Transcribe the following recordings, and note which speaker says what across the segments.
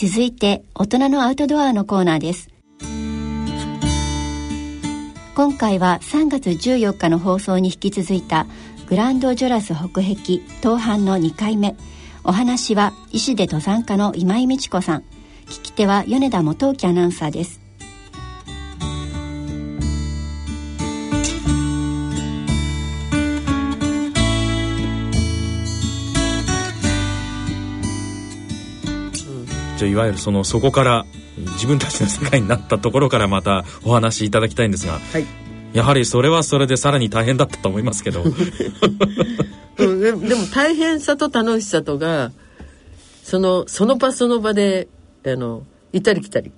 Speaker 1: 続いて大人のアウトドアのコーナーです。今回は3月14日の放送に引き続いたグランドジョラス北壁東半の2回目。お話は医師で登山家の今井美智子さん。聞き手は米田元興アナウンサーです。
Speaker 2: じゃあいわゆるそのそこから自分たちの世界になったところからまたお話しいただきたいんですが、はい、やはりそれはそれでさらに大変だったと思いますけど、
Speaker 3: うん、でも大変さと楽しさとがそのその場その場であの行ったり来たり。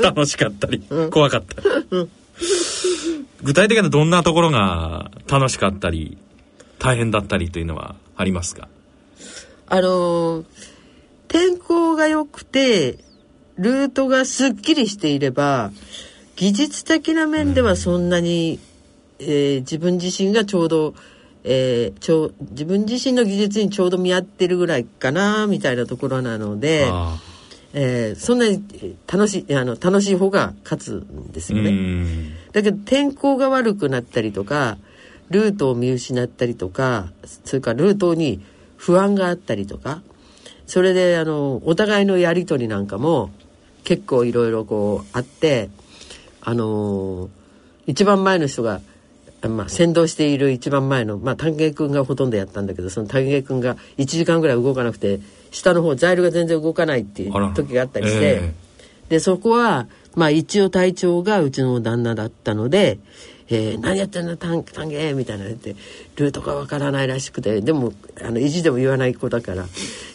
Speaker 2: 楽しかったり、うん、怖かったり、うん、具体的にはどんなところが楽しかったり大変だったりというのはありますか？
Speaker 3: あのー天候が良くて、ルートがすっきりしていれば、技術的な面ではそんなに、えー、自分自身がちょうど、えー、ちょ自分自身の技術にちょうど見合ってるぐらいかなみたいなところなので、えー、そんなに楽しいあの楽しい方が勝つんですよね。だけど天候が悪くなったりとかルートを見失ったりとかそれからルートに不安があったりとかそれであのお互いのやり取りなんかも結構いろいろこうあってあの一番前の人が、まあ、先導している一番前の、まあ、丹下君がほとんどやったんだけどその丹下君が1時間ぐらい動かなくて下の方ザイルが全然動かないっていう時があったりして、えー、でそこは、まあ、一応隊長がうちの旦那だったのでえー、何やってんの？タンタンゲーみたいな言ってルートがわからないらしくてでもあの意地でも言わない子だから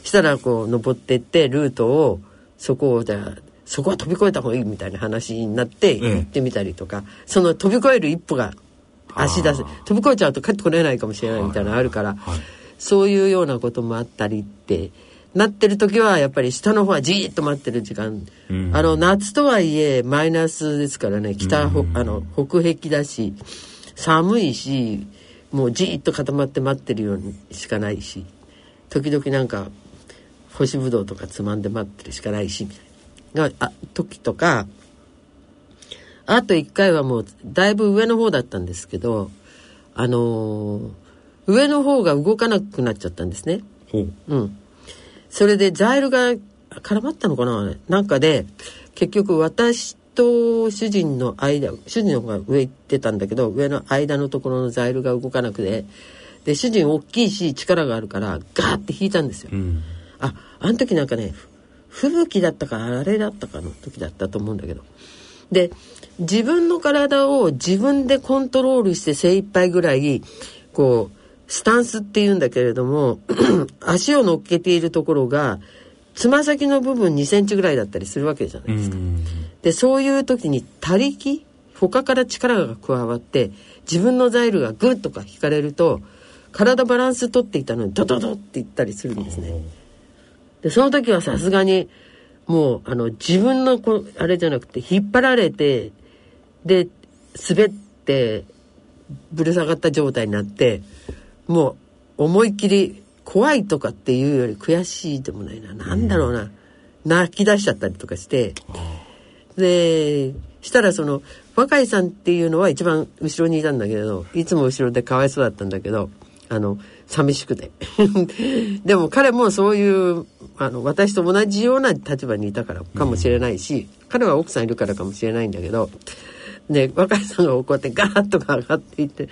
Speaker 3: したらこう登ってってルートをそこをじゃそこは飛び越えた方がいいみたいな話になって行ってみたりとか、うん、その飛び越える一歩が足出せ飛び越えちゃうと帰ってこれないかもしれないみたいなのあるから、はい、そういうようなこともあったりって。なってる時はやっぱり下の方はじーっと待ってる時間、うん、あの夏とはいえマイナスですからね。北、うん、あの北壁だし寒いしもうじーっと固まって待ってるようにしかないし時々なんか干しぶどうとかつまんで待ってるしかないしみたいなあ時とかあと1回はもうだいぶ上の方だったんですけどあのー、上の方が動かなくなっちゃったんですね。うん、それでザイルが絡まったのかななんかで結局私と主人の間主人の方が上行ってたんだけど上の間のところのザイルが動かなくてで主人大きいし力があるからガーって引いたんですよ。うん、ああの時なんかね吹雪だったかあれだったかの時だったと思うんだけど。で自分の体を自分でコントロールして精一杯ぐらいこうスタンスって言うんだけれども 足を乗っけているところがつま先の部分2センチぐらいだったりするわけじゃないですか。でそういう時に他力他から力が加わって自分のザイルがグッとか引かれると体バランス取っていたのにドドドっていったりするんですね。でその時はさすがにもうあの自分のこあれじゃなくて引っ張られてで滑ってぶる下がった状態になってもう思いっきり怖いとかっていうより悔しいでもないな。何だろうな、泣き出しちゃったりとかして。でしたらその若井さんっていうのは一番後ろにいたんだけどいつも後ろでかわいそうだったんだけどあの寂しくて。でも彼もそういうあの私と同じような立場にいたからかもしれないし、彼は奥さんいるからかもしれないんだけどで若井さんが怒ってガーッと上がっていって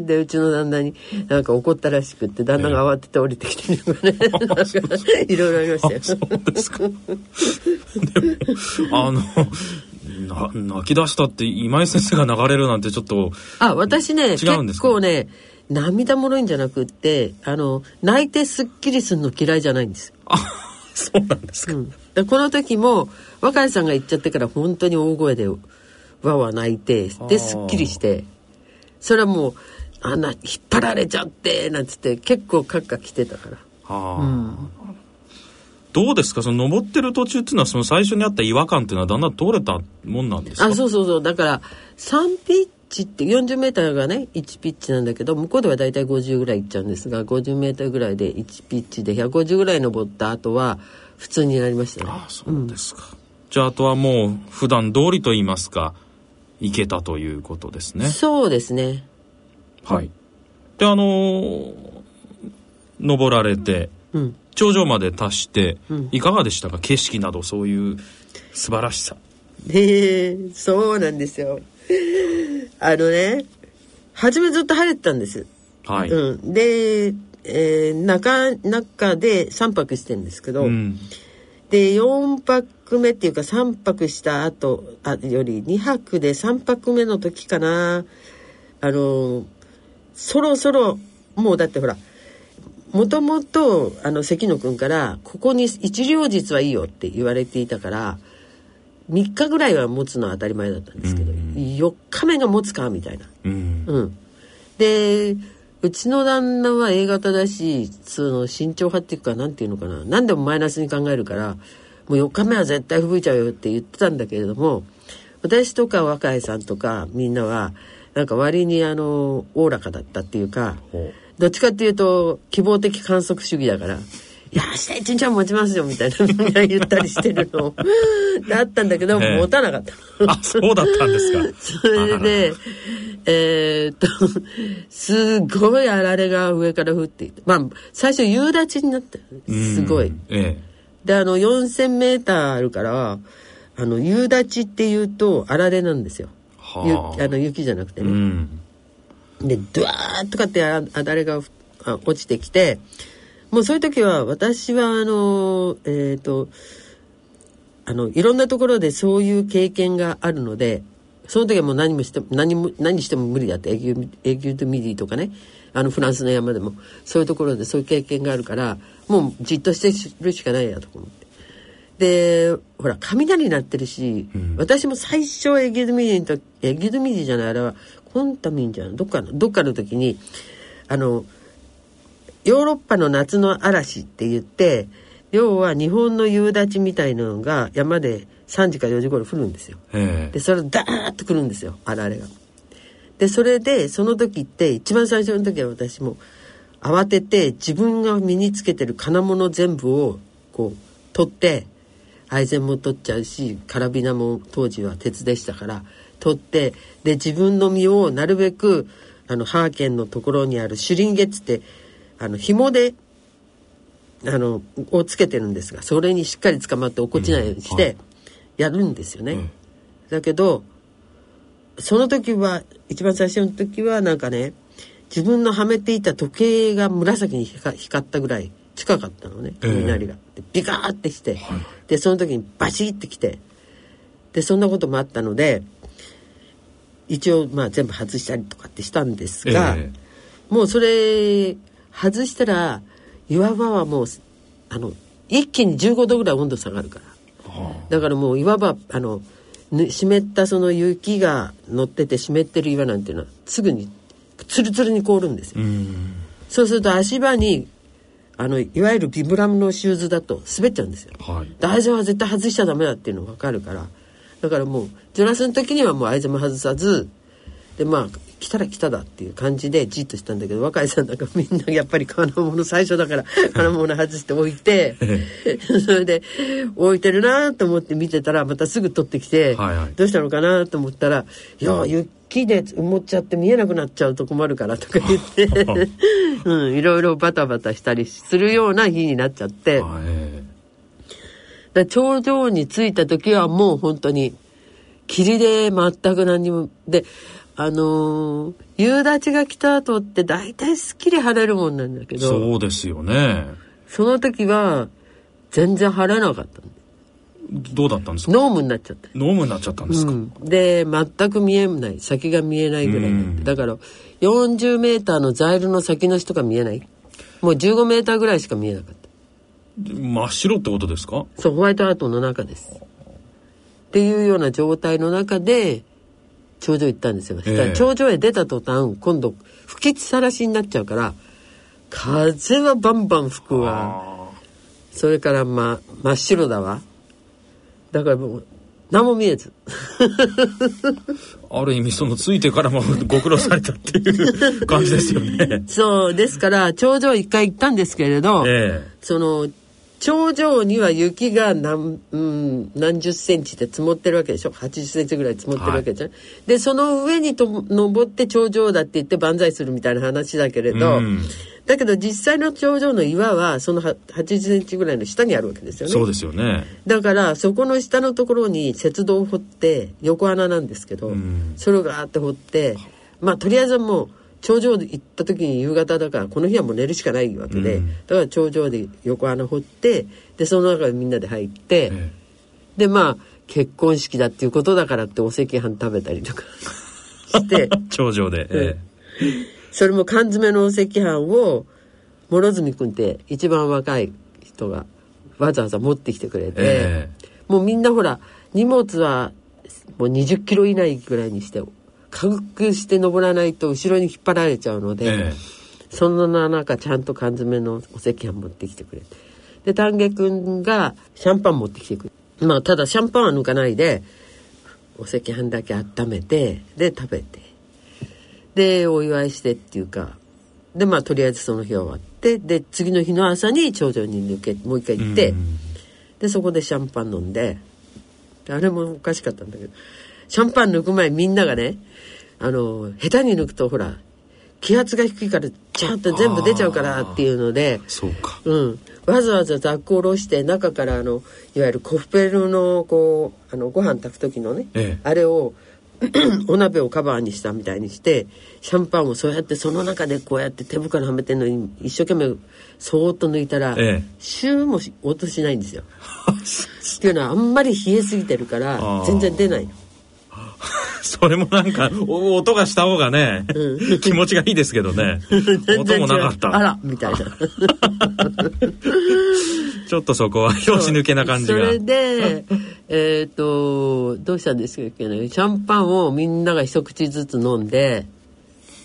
Speaker 3: でうちの旦那になんか怒ったらしくって旦那が慌てて降りてきてるのがね、えいろいろありましたよ。そうですか。
Speaker 2: あのな泣き出したって今井先生が流れるなんてちょっと
Speaker 3: あ私ね結構ね涙もろいんじゃなくってあの泣いてすっきりするの嫌いじゃないんです。
Speaker 2: あそうなんですか、うん、
Speaker 3: この時も若井さんが言っちゃってから本当に大声でわわ泣いてですっきりしてそれはもうあんな引っ張られちゃってなんつって結構カッカ来てたから。はあ、う
Speaker 2: ん。どうですか？その登ってる途中っていうのはその最初にあった違和感っていうのはだんだん通れたもんなんですか？
Speaker 3: あそうそうそう。だから3ピッチって40メーターがね1ピッチなんだけど向こうではだいたい50ぐらいいっちゃうんですが50メーターぐらいで1ピッチで150ぐらい登った後は普通になりましたね。
Speaker 2: あそうですか、じゃああとはもう普段通りと言いますか行けたということですね。
Speaker 3: そうですね。
Speaker 2: はい。であのー登られて
Speaker 3: うん。
Speaker 2: 頂上まで達して、
Speaker 3: うん。
Speaker 2: いかがでしたか？景色などそういう素晴らしさ。
Speaker 3: へ えそうなんですよ。あのね初めずっと晴れてたんです、
Speaker 2: はい、
Speaker 3: うん、で、えー中中で3泊してるんですけど、
Speaker 2: うん
Speaker 3: で4泊目っていうか3泊した後あより2泊で3泊目の時かな。あのそろそろもうだってほらもともとあの関野君からここに一両日はいいよって言われていたから3日ぐらいは持つのは当たり前だったんですけど、
Speaker 2: うん。
Speaker 3: 4日目が持つかみたいな。
Speaker 2: うん。
Speaker 3: うん、でうちの旦那は A 型だしその慎重派っていうかなんていうのかな。何でもマイナスに考えるからもう4日目は絶対吹雪いちゃうよって言ってたんだけれども私とか若井さんとかみんなはなんか割にあのおおらかだったっていうか
Speaker 2: ほ
Speaker 3: どっちかっていうと希望的観測主義だから。いや明日一日は持ちますよみたいなみんな言ったりしてるの。だったんだけど、
Speaker 2: ええ。
Speaker 3: 持たなかった。の。
Speaker 2: あそうだったんですか。
Speaker 3: それで、えーっと、すごいあられが上から降っていて、まあ、最初夕立ちになったよねすごい
Speaker 2: うん。え
Speaker 3: で、あの、4000メーターあるから、あの、夕立ちっていうと、あられなんですよ。
Speaker 2: はあ
Speaker 3: あの雪じゃなくて
Speaker 2: う
Speaker 3: ね。
Speaker 2: ん
Speaker 3: で、ドワーッとかってああられがあ落ちてきて、もうそういう時は、私は、あの、えーっと、あの、いろんなところでそういう経験があるので、その時はもう何もしても、何も、何しても無理だって、エギュエギュドミディとかね、あの、フランスの山でも、そういうところでそういう経験があるから、もうじっとしてるしかないやと思って。で、ほら、雷鳴ってるし、
Speaker 2: うん。
Speaker 3: 私も最初エギュドミディの時、エギュドミディじゃない、あれは、コンタミンじゃん、どっかの、どっかの時に、あの、ヨーロッパの夏の嵐って言って要は日本の夕立みたいなのが山で3時か4時頃降るんですよ。
Speaker 2: ええ
Speaker 3: でそれダーッと来るんですよあられが。でそれでその時って一番最初の時は私も慌てて自分が身につけてる金物全部をこう取ってアイゼンも取っちゃうしカラビナも当時は鉄でしたから取ってで自分の身をなるべくあのハーケンのところにあるシュリンゲっつってあの紐であのをつけてるんですがそれにしっかり捕まって落っこちないようにし
Speaker 2: うんは
Speaker 3: てやるんですよね。
Speaker 2: うん
Speaker 3: だけどその時は一番最初の時はなんかね自分のはめていた時計が紫に光光ったぐらい近かったのね
Speaker 2: ええ
Speaker 3: 雷が。でビカーってして、
Speaker 2: はい
Speaker 3: でその時にバシッてきてでそんなこともあったので一応まあ全部外したりとかってしたんですが、
Speaker 2: え
Speaker 3: もうそれ外したら岩場はもうあの一気に15度ぐらい温度下がるから。だからもう岩場あのぬ湿ったその雪が乗ってて湿ってる岩なんていうのはすぐにツルツルに凍るんですよ。そうすると足場にあのいわゆるビブラムのシューズだと滑っちゃうんですよ。
Speaker 2: はい
Speaker 3: でアイゼンは絶対外しちゃダメだっていうの分かるからだからもうジョナスの時にはもうアイも外さずでまあ来たら来ただっていう感じでじっとしたんだけど若井さんなんかみんなやっぱり金物最初だから 金物外して置いて それで置いてるなと思って見てたらまたすぐ取ってきて、
Speaker 2: はいはい。
Speaker 3: どうしたのかなと思ったら「いや雪で埋もっちゃって見えなくなっちゃうと困るから」とか言って、うん、いろいろバタバタしたりするような日になっちゃって。だ頂上に着いた時はもう本当に霧で全く何にもであのー夕立が来た後って大体すっきり晴れるもんなんだけ
Speaker 2: え
Speaker 3: ど
Speaker 2: そうですよね。
Speaker 3: その時は全然晴れなかったの。
Speaker 2: どうだったんですか？
Speaker 3: 濃霧になっちゃった。
Speaker 2: ノームになっちゃったんですか、
Speaker 3: うん、で全く見えない。先が見えないぐらいになって
Speaker 2: うん。
Speaker 3: だから40メーターのザイルの先の人が見えない。もう15メーターぐらいしか見えなかった。
Speaker 2: 真っ白ってことですか？
Speaker 3: そうホワイトアートの中です。っていうような状態の中で頂上行ったんですよ、そしたら頂上へ出た途端今度吹きさらしになっちゃうから風はバンバン吹くわ。それから、ま、真っ白だわ。だからもう何も見えず。
Speaker 2: ある意味そのついてからもご苦労されたっていう感じですよね。
Speaker 3: そうですから頂上一回行ったんですけれど、
Speaker 2: え。
Speaker 3: その頂上には雪が何,、うん、何十センチで積もってるわけでしょ？80センチぐらい積もってるわけじゃん、はい、でその上にと登って頂上だって言って万歳するみたいな話だけれど、うん、だけど実際の頂上の岩はその80センチぐらいの下にあるわけですよね。
Speaker 2: そうですよね。
Speaker 3: だからそこの下のところに雪道を掘って横穴なんですけど、うん、それをガーって掘ってまあとりあえずもう頂上で行った時に夕方だからこの日はもう寝るしかないわけで、うん、だから頂上で横穴掘ってでその中でみんなで入って、ええ、でまあ結婚式だっていうことだからってお赤飯食べたりとか して
Speaker 2: 頂上で、え
Speaker 3: え、それも缶詰のお赤飯を諸角君って一番若い人がわざわざ持ってきてくれて、え、もうみんなほら荷物はもう20キロ以内ぐらいにして軽くして登らないと後ろに引っ張られちゃうので、ええ、そんな中ちゃんと缶詰のお赤飯持ってきてくれて。で丹下君がシャンパン持ってきてくれまあただシャンパンは抜かないでお赤飯だけ温めてで食べて。でお祝いしてっていうか。でまあとりあえずその日は終わって。で次の日の朝に頂上に抜けもう一回行って、でそこでシャンパン飲んで。あれもおかしかったんだけど。シャンパン抜く前みんながねあの下手に抜くとほら気圧が低いからチャーって全部出ちゃうからっていうので
Speaker 2: そうか、
Speaker 3: うん、わざわざザックを下ろして中からあのいわゆるコフペルのこうあのご飯炊く時のね、ええ、あれを お鍋をカバーにしたみたいにしてシャンパンをそうやってその中でこうやって手袋はめてんのに一生懸命そーっと抜いたら、ええ、シューも音しないんですよ。っていうのはあんまり冷えすぎてるから全然出ない。の。
Speaker 2: それもなんか、音がした方がね、うん、気持ちがいいですけどね。音もなかった。
Speaker 3: あら、みたいな。
Speaker 2: ちょっとそこは拍子抜けな感じが。
Speaker 3: それで、えっ、と、どうしたんですかね。シャンパンをみんなが一口ずつ飲んで、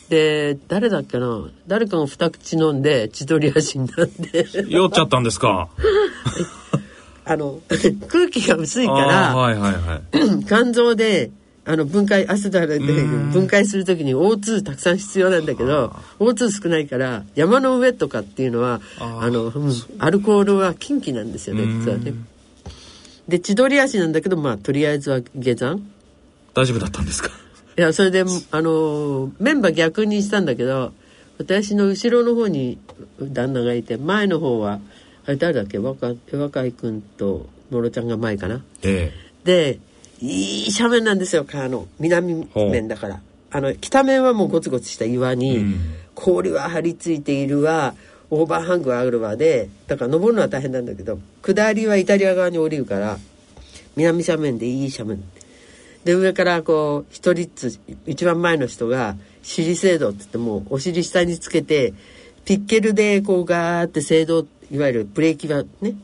Speaker 3: で、誰だっけな誰かが二口飲んで千鳥足になって。
Speaker 2: 酔っちゃったんですか？
Speaker 3: あの、空気が薄いから、
Speaker 2: はいはいはい、
Speaker 3: 肝臓であの分解アセトアルで分解する時に O2 たくさん必要なんだけど O2 少ないから山の上とかっていうのはあの、うん、アルコールは禁忌なんですよね実はね。で千鳥足なんだけどまあとりあえずは下山。
Speaker 2: 大丈夫だったんですか？
Speaker 3: いやそれであのメンバー逆にしたんだけど私の後ろの方に旦那がいて前の方はあれ誰だっけ？若若井君ともろちゃんが前かな。
Speaker 2: え
Speaker 3: え、でいい斜面なんですよ川の南面だから。あの北面はもうゴツゴツした岩に、氷は張り付いているわ。オーバーハングはあるわでだから登るのは大変なんだけど下りはイタリア側に降りるから南斜面でいい斜面。で上からこう一人ずつ一番前の人が尻制度って言ってもお尻下につけてピッケルでこうガーって制度いわゆるブレーキはね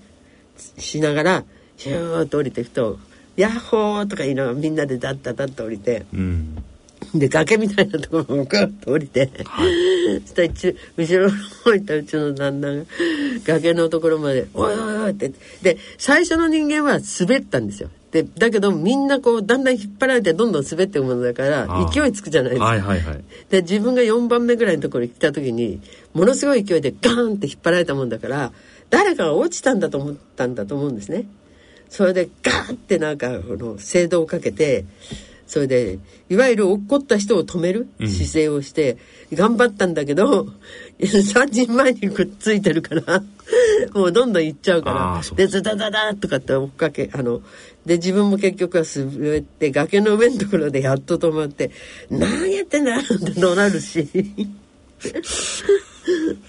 Speaker 3: しながらヒューッと降りていくとヤッホーとか言いながらみんなでダッダダッと降りて、うん、で崖みたいなところをグッと降りて、はい、そしたら後ろの方にいたうちの旦那が崖のところまで「おいおいおい」ってで最初の人間は滑ったんですよ。でだけどみんなこうだんだん引っ張られてどんどん滑っていくものだから勢いつくじゃないですか。
Speaker 2: はいはいはい、
Speaker 3: で自分が4番目ぐらいのところに来た時にものすごい勢いでガーンって引っ張られたもんだから誰かが落ちたんだと思ったんだと思うんですね。それでガーってなんかこの制度をかけてそれでいわゆる落っこった人を止める姿勢をして頑張ったんだけど、3人前にくっついてるから もうどんどん行っちゃうからでズダダダとかって追っかけあので自分も結局は滑って崖の上のところでやっと止まって「何やってんだ!」って怒鳴るし。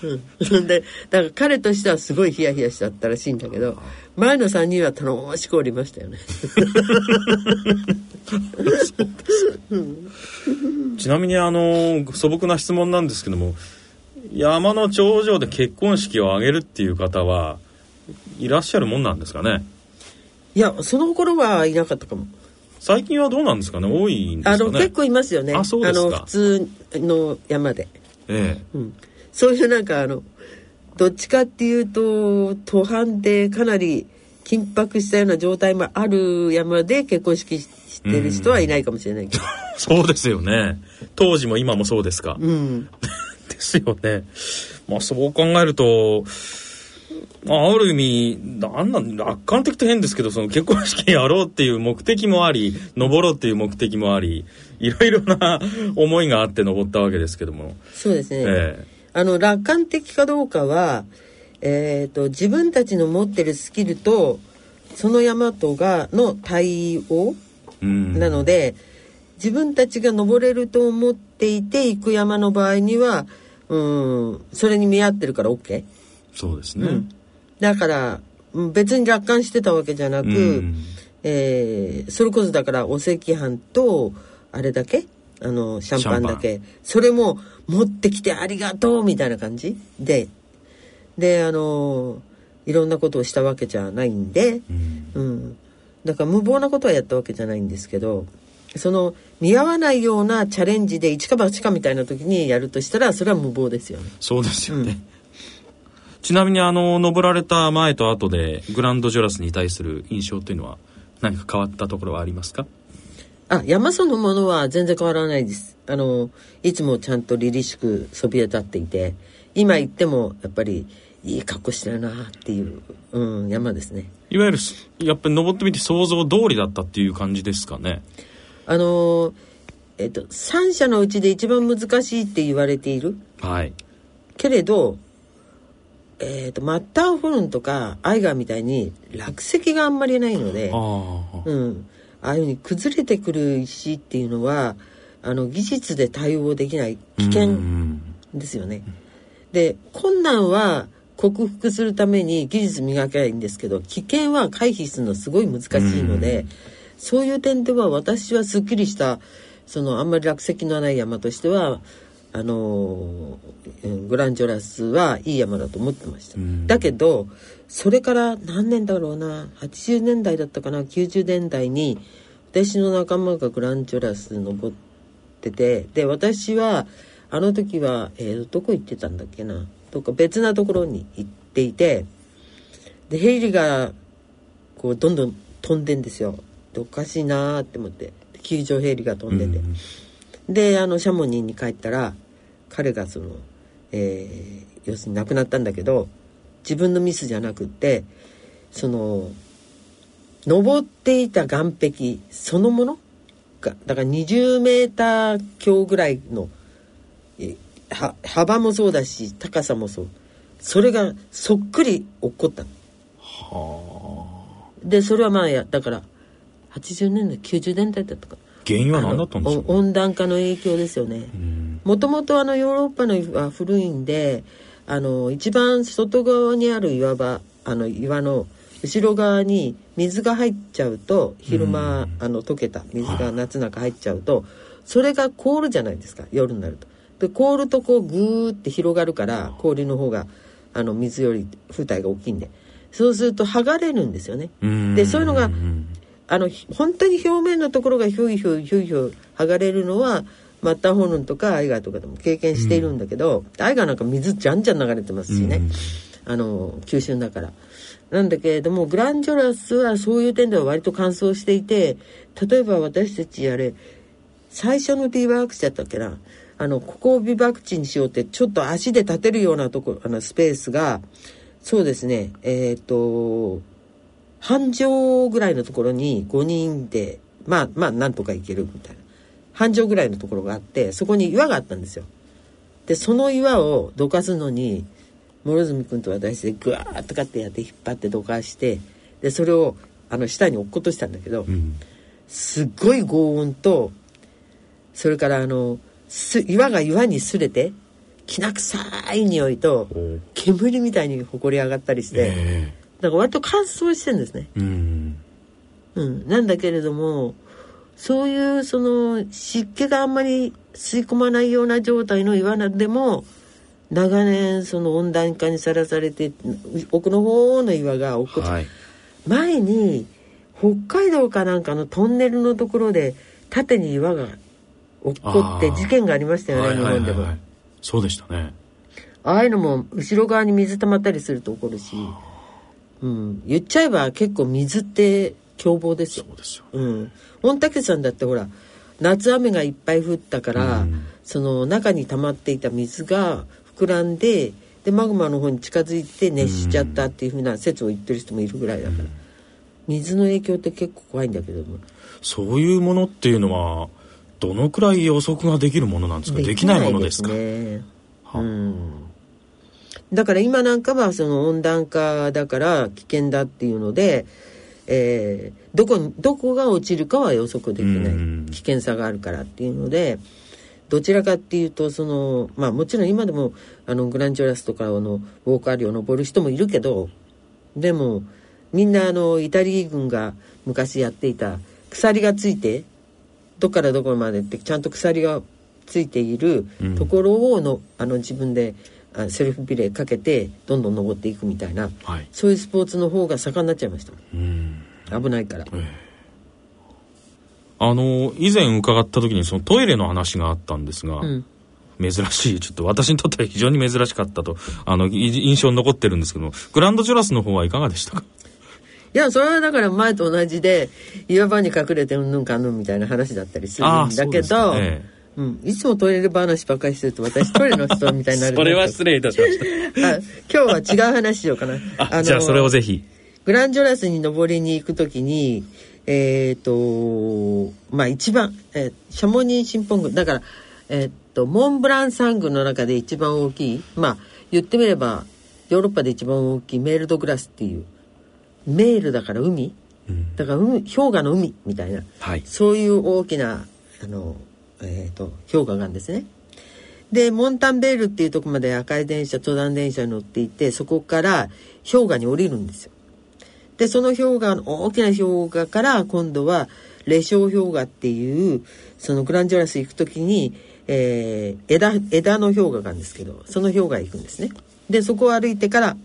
Speaker 3: うん、でだから彼としてはすごいヒヤヒヤしちゃったらしいんだけど前の3人は楽しくおりましたよね。
Speaker 2: ちなみにあの素朴な質問なんですけども山の頂上で結婚式を挙げるっていう方はいらっしゃるもんなんですかね？
Speaker 3: いやその頃はいなかったかも。
Speaker 2: 最近はどうなんですかね？多いんですかね？あの
Speaker 3: 結構いますよね。
Speaker 2: あそうですか。
Speaker 3: 普通の山で。
Speaker 2: ええ、うん
Speaker 3: そういうなんかあのどっちかっていうと途半でかなり緊迫したような状態もある山で結婚式してる人はいないかもしれないけど、
Speaker 2: そうですよね。当時も今もそうですか、
Speaker 3: うん、
Speaker 2: ですよね。まあそう考えるとある意味なんなん楽観的と変ですけどその結婚式やろうっていう目的もあり登ろうっていう目的もありいろいろな思いがあって登ったわけですけども。
Speaker 3: そうですね、
Speaker 2: え
Speaker 3: あの楽観的かどうかは、えー、と自分たちの持ってるスキルとその山とがの対応
Speaker 2: えうん。
Speaker 3: なので、自分たちが登れると思っていて行く山の場合にはうんそれに見合ってるから OK。
Speaker 2: そうですね、
Speaker 3: うん。だからうん別に楽観してたわけじゃなく、
Speaker 2: うん。
Speaker 3: えーそれこそだからお赤飯とあれだけ？あのシャンパンだけ。それも持ってきてありがとうみたいな感じ？でであのいろんなことをしたわけじゃないんで、
Speaker 2: うん。
Speaker 3: うん、だから無謀なことはやったわけじゃないんですけどその見合わないようなチャレンジで一か八かみたいな時にやるとしたらそれは無謀ですよね。
Speaker 2: そうですよね、ちなみにあの登られた前と後でグランドジョラスに対する印象というのは何か変わったところはありますか？
Speaker 3: あ、山そのものは全然変わらないです。あの、いつもちゃんと凛々しくそびえ立っていて、今行ってもやっぱりいい格好してるなっていう、うん、山ですね。
Speaker 2: いわゆるすやっぱり登ってみて想像通りだったっていう感じですかね
Speaker 3: あの、えっと、三社のうちで一番難しいって言われている。
Speaker 2: はい
Speaker 3: けれど、えっと、マッターホルンとかアイガーみたいに落石があんまりないので、
Speaker 2: ああ
Speaker 3: うん、ああいうふうに崩れてくる石っていうのはあの技術で対応できない危
Speaker 2: う
Speaker 3: 険
Speaker 2: ん
Speaker 3: ですよね。で困難は克服するために技術磨けばいいんですけど危険は回避するのすごい難しいので、そういう点では私はすっきりしたそのあんまり落石のない山としてはあのうんグランジョラスはいい山だと思ってました。
Speaker 2: うん。
Speaker 3: だけどそれから何年だろうな80年代だったかな90年代に私の仲間がグランジョラス登っててで私はあの時は、えーどこ行ってたんだっけなどっか別なところに行っていてでヘイリがこうどんどん飛んでんですよ。でおかしいなーって思ってで救助ヘイリが飛んでて、であのシャモニーに帰ったら彼がその、えー要するに亡くなったんだけど自分のミスじゃなくってその登っていた岸壁そのものがだから20メーター強ぐらいの幅もそうだし高さもそう。それがそっくり落っこったの。でそれはまあやだから80年代90年代だったか
Speaker 2: 原因は何だったんでしょう
Speaker 3: あのお温暖化の影響ですよね。
Speaker 2: うん。
Speaker 3: もともとあのヨーロッパの岩は古いんであの一番外側にある岩場あの岩の後ろ側に水が入っちゃうと昼間、
Speaker 2: うん。
Speaker 3: あの溶けた水が夏中入っちゃうと、それが凍るじゃないですか夜になると。で凍るとこうグーって広がるから氷の方があの水より風体が大きいんで。そうすると剥がれるんですよね。
Speaker 2: うん。
Speaker 3: でそういうのが
Speaker 2: ん
Speaker 3: あのひ本当に表面のところがヒュイヒュイヒュイヒュイ剥がれるのはマッターホルンとかアイガーとかでも経験しているんだけど、アイガーなんか水じゃんじゃん流れてますしね、あの急峻だから。なんだけれどもグランジョラスはそういう点では割と乾燥していて例えば私たちあれ最初のビバーク地だったっけな。あのここをビバーク地にしようってちょっと足で立てるようなとこあのスペースがそうですね。えっ、と半畳ぐらいのところに5人でまあまあなんとか行けるみたいな。半畳ぐらいのところがあってそこに岩があったんですよ。でその岩をどかすのに諸角君と私でグワーッとかってやって引っ張ってどかしてでそれをあの下に落っことしたんだけど、
Speaker 2: うん。
Speaker 3: すっごい轟音とそれからあのす岩が岩に擦れてきな臭い匂いと
Speaker 2: お
Speaker 3: 煙みたいにほり上がったりして、
Speaker 2: え
Speaker 3: だから割と乾燥してるんですね。
Speaker 2: えうん。
Speaker 3: うん、なんだけれどもそういうその湿気があんまり吸い込まないような状態の岩でも長年その温暖化にさらされて奥の方の岩が落っこち、
Speaker 2: はい。
Speaker 3: 前に北海道かなんかのトンネルのところで縦に岩が落っこって事件がありましたよね、
Speaker 2: はいはいはい
Speaker 3: 日本でも。
Speaker 2: はいそうでしたね。
Speaker 3: ああいうのも後ろ側に水溜まったりすると起こるし、うん、言っちゃえば結構水って凶暴ですよ。
Speaker 2: そ。うですよ。
Speaker 3: うん。御嶽山だってほら、夏雨がいっぱい降ったから、
Speaker 2: うん。
Speaker 3: その中に溜まっていた水が膨らんで、でマグマの方に近づいて熱しちゃったっていうふうな説を言ってる人もいるぐらいだから、水の影響って結構怖いんだけども。
Speaker 2: そういうものっていうのはどのくらい予測ができるものなんですか？できないものですか？
Speaker 3: ね。
Speaker 2: は
Speaker 3: うんだから今なんかはその温暖化だから危険だっていうので、えーどこにどこが落ちるかは予測できな
Speaker 2: うん。
Speaker 3: い危険さがあるからっていうのでどちらかっていうとそのまあもちろん今でもあのグランジョラスとかのウォーカー領を登る人もいるけどでもみんなあのイタリア軍が昔やっていた鎖がついてどっからどこまでってちゃんと鎖がついているところをの、あの自分であセルフビレーかけてどんどん登っていくみたいな
Speaker 2: はい。
Speaker 3: そういうスポーツの方が盛んになっちゃいました。
Speaker 2: うん。
Speaker 3: 危ないから。
Speaker 2: あの以前伺った時にそのトイレの話があったんですが、
Speaker 3: うん。
Speaker 2: 珍しいちょっと私にとっては非常に珍しかったとあのい印象に残ってるんですけどグランドジョラスの方はいかがでしたか？
Speaker 3: いやそれはだから前と同じで岩場に隠れてうんぬんかんぬんみたいな話だったりするんだけど、
Speaker 2: う
Speaker 3: ん、いつもトイレ話ばっかりしてると私トイレの人みたいになる
Speaker 2: え それは失礼いたしました。
Speaker 3: あ今日は違う話しようかな。
Speaker 2: あじゃあそれをぜひ。
Speaker 3: グランジョラスに登りに行くときに、えっ、と、まあ一番、えーシャモニーシンポン群、だから、えっ、と、モンブラン山群の中で一番大きい、まあ言ってみれば、ヨーロッパで一番大きいメールドグラスっていう、メールだから海。
Speaker 2: うん。
Speaker 3: だから海、氷河の海みたいな、
Speaker 2: はい。
Speaker 3: そういう大きな、あの、えっ、と、氷河がんですね。で、モンタンベールっていうとこまで赤い電車、登山電車に乗っていて、そこから氷河に降りるんですよ。で、その氷河の、大きな氷河から今度は、レショウ氷河っていう、そのグランジョラス行くときに、えー枝、枝の氷河があるんですけど、その氷河行くんですね。で、そこを歩いてから、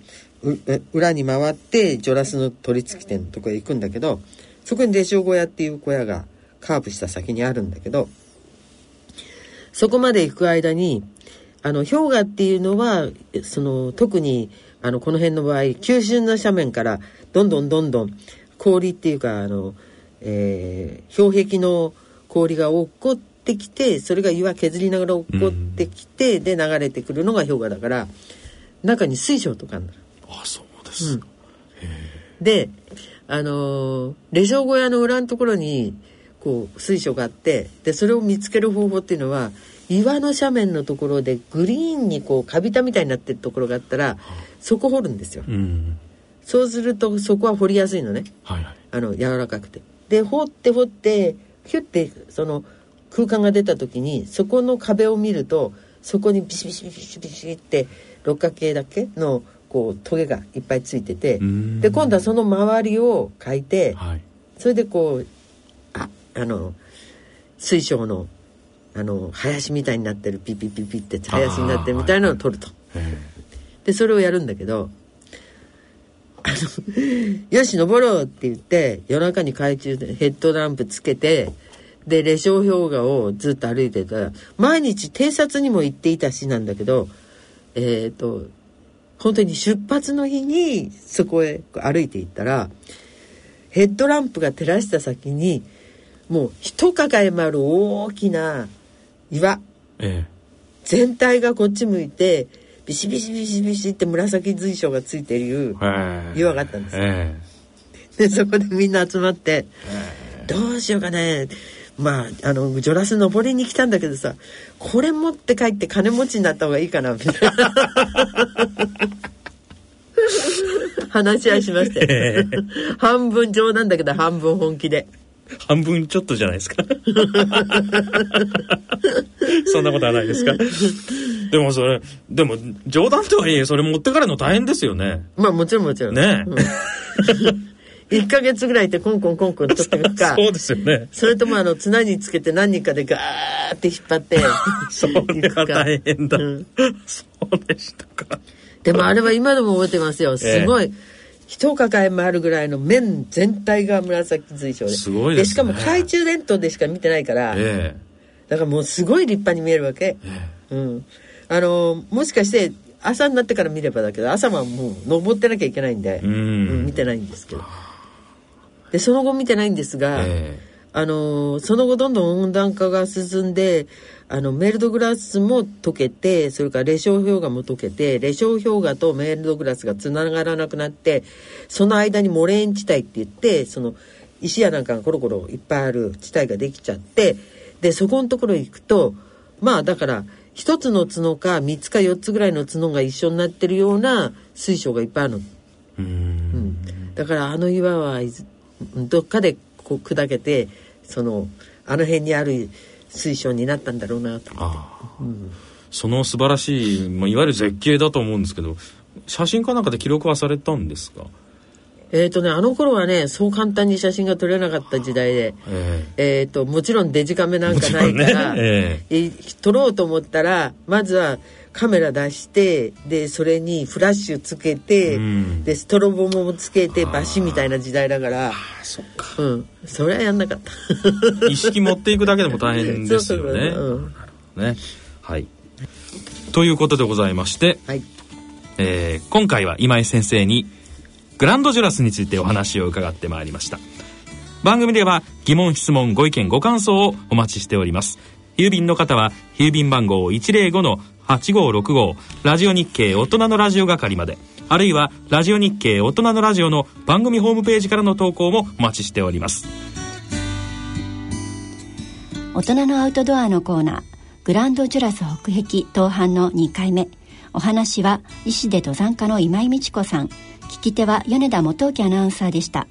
Speaker 3: 裏に回って、ジョラスの取り付き店のとこへ行くんだけど、そこにレショウ小屋っていう小屋がカーブした先にあるんだけど、そこまで行く間に、あの、氷河っていうのは、その、特に、あの、この辺の場合、急峻な斜面から、どんどんどんどん、氷っていうか、あの、えー氷壁の氷が落っこってきて、それが岩削りながら落っこってきて、で、流れてくるのが氷河だから、中に水晶とかあるの。
Speaker 2: あそうです、
Speaker 3: で、あのーレジョー小屋の裏のところに、こう、水晶があって、で、それを見つける方法っていうのは、岩の斜面のところでグリーンにこう、カビたみたいになってるところがあったら、そこ掘るんですよ。
Speaker 2: うん
Speaker 3: そうすると、そこは掘りやすいのね。
Speaker 2: はいはい
Speaker 3: あの、柔らかくて。で、掘って掘って、ヒュッて、その、空間が出た時に、そこの壁を見ると、そこにビシビシビシビシって、六角形だけの、こう、トゲがいっぱいついてて、
Speaker 2: うん
Speaker 3: で、今度はその周りを描いて、
Speaker 2: はい
Speaker 3: それでこう、あ、あの、水晶の、あの、林みたいになってるピピピピって林になってるみたいなのを撮ると。
Speaker 2: え
Speaker 3: で、それをやるんだけど、あの、よし、登ろうって言って、夜中に懐中でヘッドランプつけて、で、レショウ氷河をずっと歩いてたら、毎日偵察にも行っていたしなんだけど、えっ、と、本当に出発の日にそこへ歩いていったら、ヘッドランプが照らした先に、もう一抱えもある大きな岩、
Speaker 2: ええ。
Speaker 3: 全体がこっち向いてビシビシビシビシって紫水晶がついてる
Speaker 2: ええ。
Speaker 3: 岩があったんです。よ
Speaker 2: え。
Speaker 3: でそこでみんな集まってどうしようかね。まああのジョラス登りに来たんだけどさこれ持って帰って金持ちになった方がいいかなみたいな。話し合いしまして。半分冗談だけど半分本気で。
Speaker 2: え 半分ちょっとじゃないですか。そんなことはないですか。でもそれでも冗談とはいえそれ持ってからの大変ですよね。
Speaker 3: まあもちろんもちろん。
Speaker 2: ね。え、
Speaker 3: 1ヶ月ぐらいでコンコンコンコン取ってみるか。
Speaker 2: そうですよね。
Speaker 3: それともあの綱につけて何人かでガーって引っ張って。
Speaker 2: それは大変だ、
Speaker 3: うん。
Speaker 2: そうでしたか。
Speaker 3: でもあれは今でも覚えてますよ。すごい、一抱えもあるぐらいの面全体が紫水晶で。す
Speaker 2: ごいですね。
Speaker 3: しかも懐中電灯でしか見てないから、
Speaker 2: え
Speaker 3: だからもうすごい立派に見えるわけ、
Speaker 2: ええ。
Speaker 3: うん、あのもしかして朝になってから見ればだけど朝はもう登ってなきゃいけないんで、
Speaker 2: えうん、
Speaker 3: うん見てないんですけど。でその後見てないんですが、
Speaker 2: え
Speaker 3: あのーその後どんどん温暖化が進んであのメールドグラスも溶けてそれからレショウ氷河も溶けてレショウ氷河とメールドグラスがつながらなくなってその間にモレーン地帯って言ってその石やなんかがコロコロいっぱいある地帯ができちゃってでそこのところ行くとまあだから一つの角か三つか四つぐらいの角が一緒になってるような水晶がいっぱいあるの。
Speaker 2: うん
Speaker 3: うん、だからあの岩はどっかでこう砕けてそのあの辺にある水晶になったんだろうなと。
Speaker 2: ああ、その素晴らしい、まあ、いわゆる絶景だと思うんですけど写真かなんかで記録はされたんですか？
Speaker 3: えっ、とねあの頃はねそう簡単に写真が撮れなかった時代で。
Speaker 2: え
Speaker 3: えー、ともちろんデジカメなんかないから、
Speaker 2: ね
Speaker 3: え撮ろうと思ったらまずはカメラ出してでそれにフラッシュつけて、
Speaker 2: うん。
Speaker 3: でストロボもつけてバシみたいな時代だから。
Speaker 2: あそっか。
Speaker 3: うん。それはやんなかった。
Speaker 2: 意識持っていくだけでも大変ですよね。ね。はい。ということでございまして、
Speaker 3: はい。
Speaker 2: えー今回は今井先生にグランドジュラスについてお話を伺ってまいりました。番組では疑問質問ご意見ご感想をお待ちしております。郵便の方は郵便番号8565ラジオ日経大人のラジオ係まで。あるいはラジオ日経大人のラジオの番組ホームページからの投稿もお待ちしております。
Speaker 1: 大人のアウトドアのコーナーグランドジュラス北壁東半の2回目。お話は医師で登山家の今井美智子さん。聞き手は米田元興アナウンサーでした。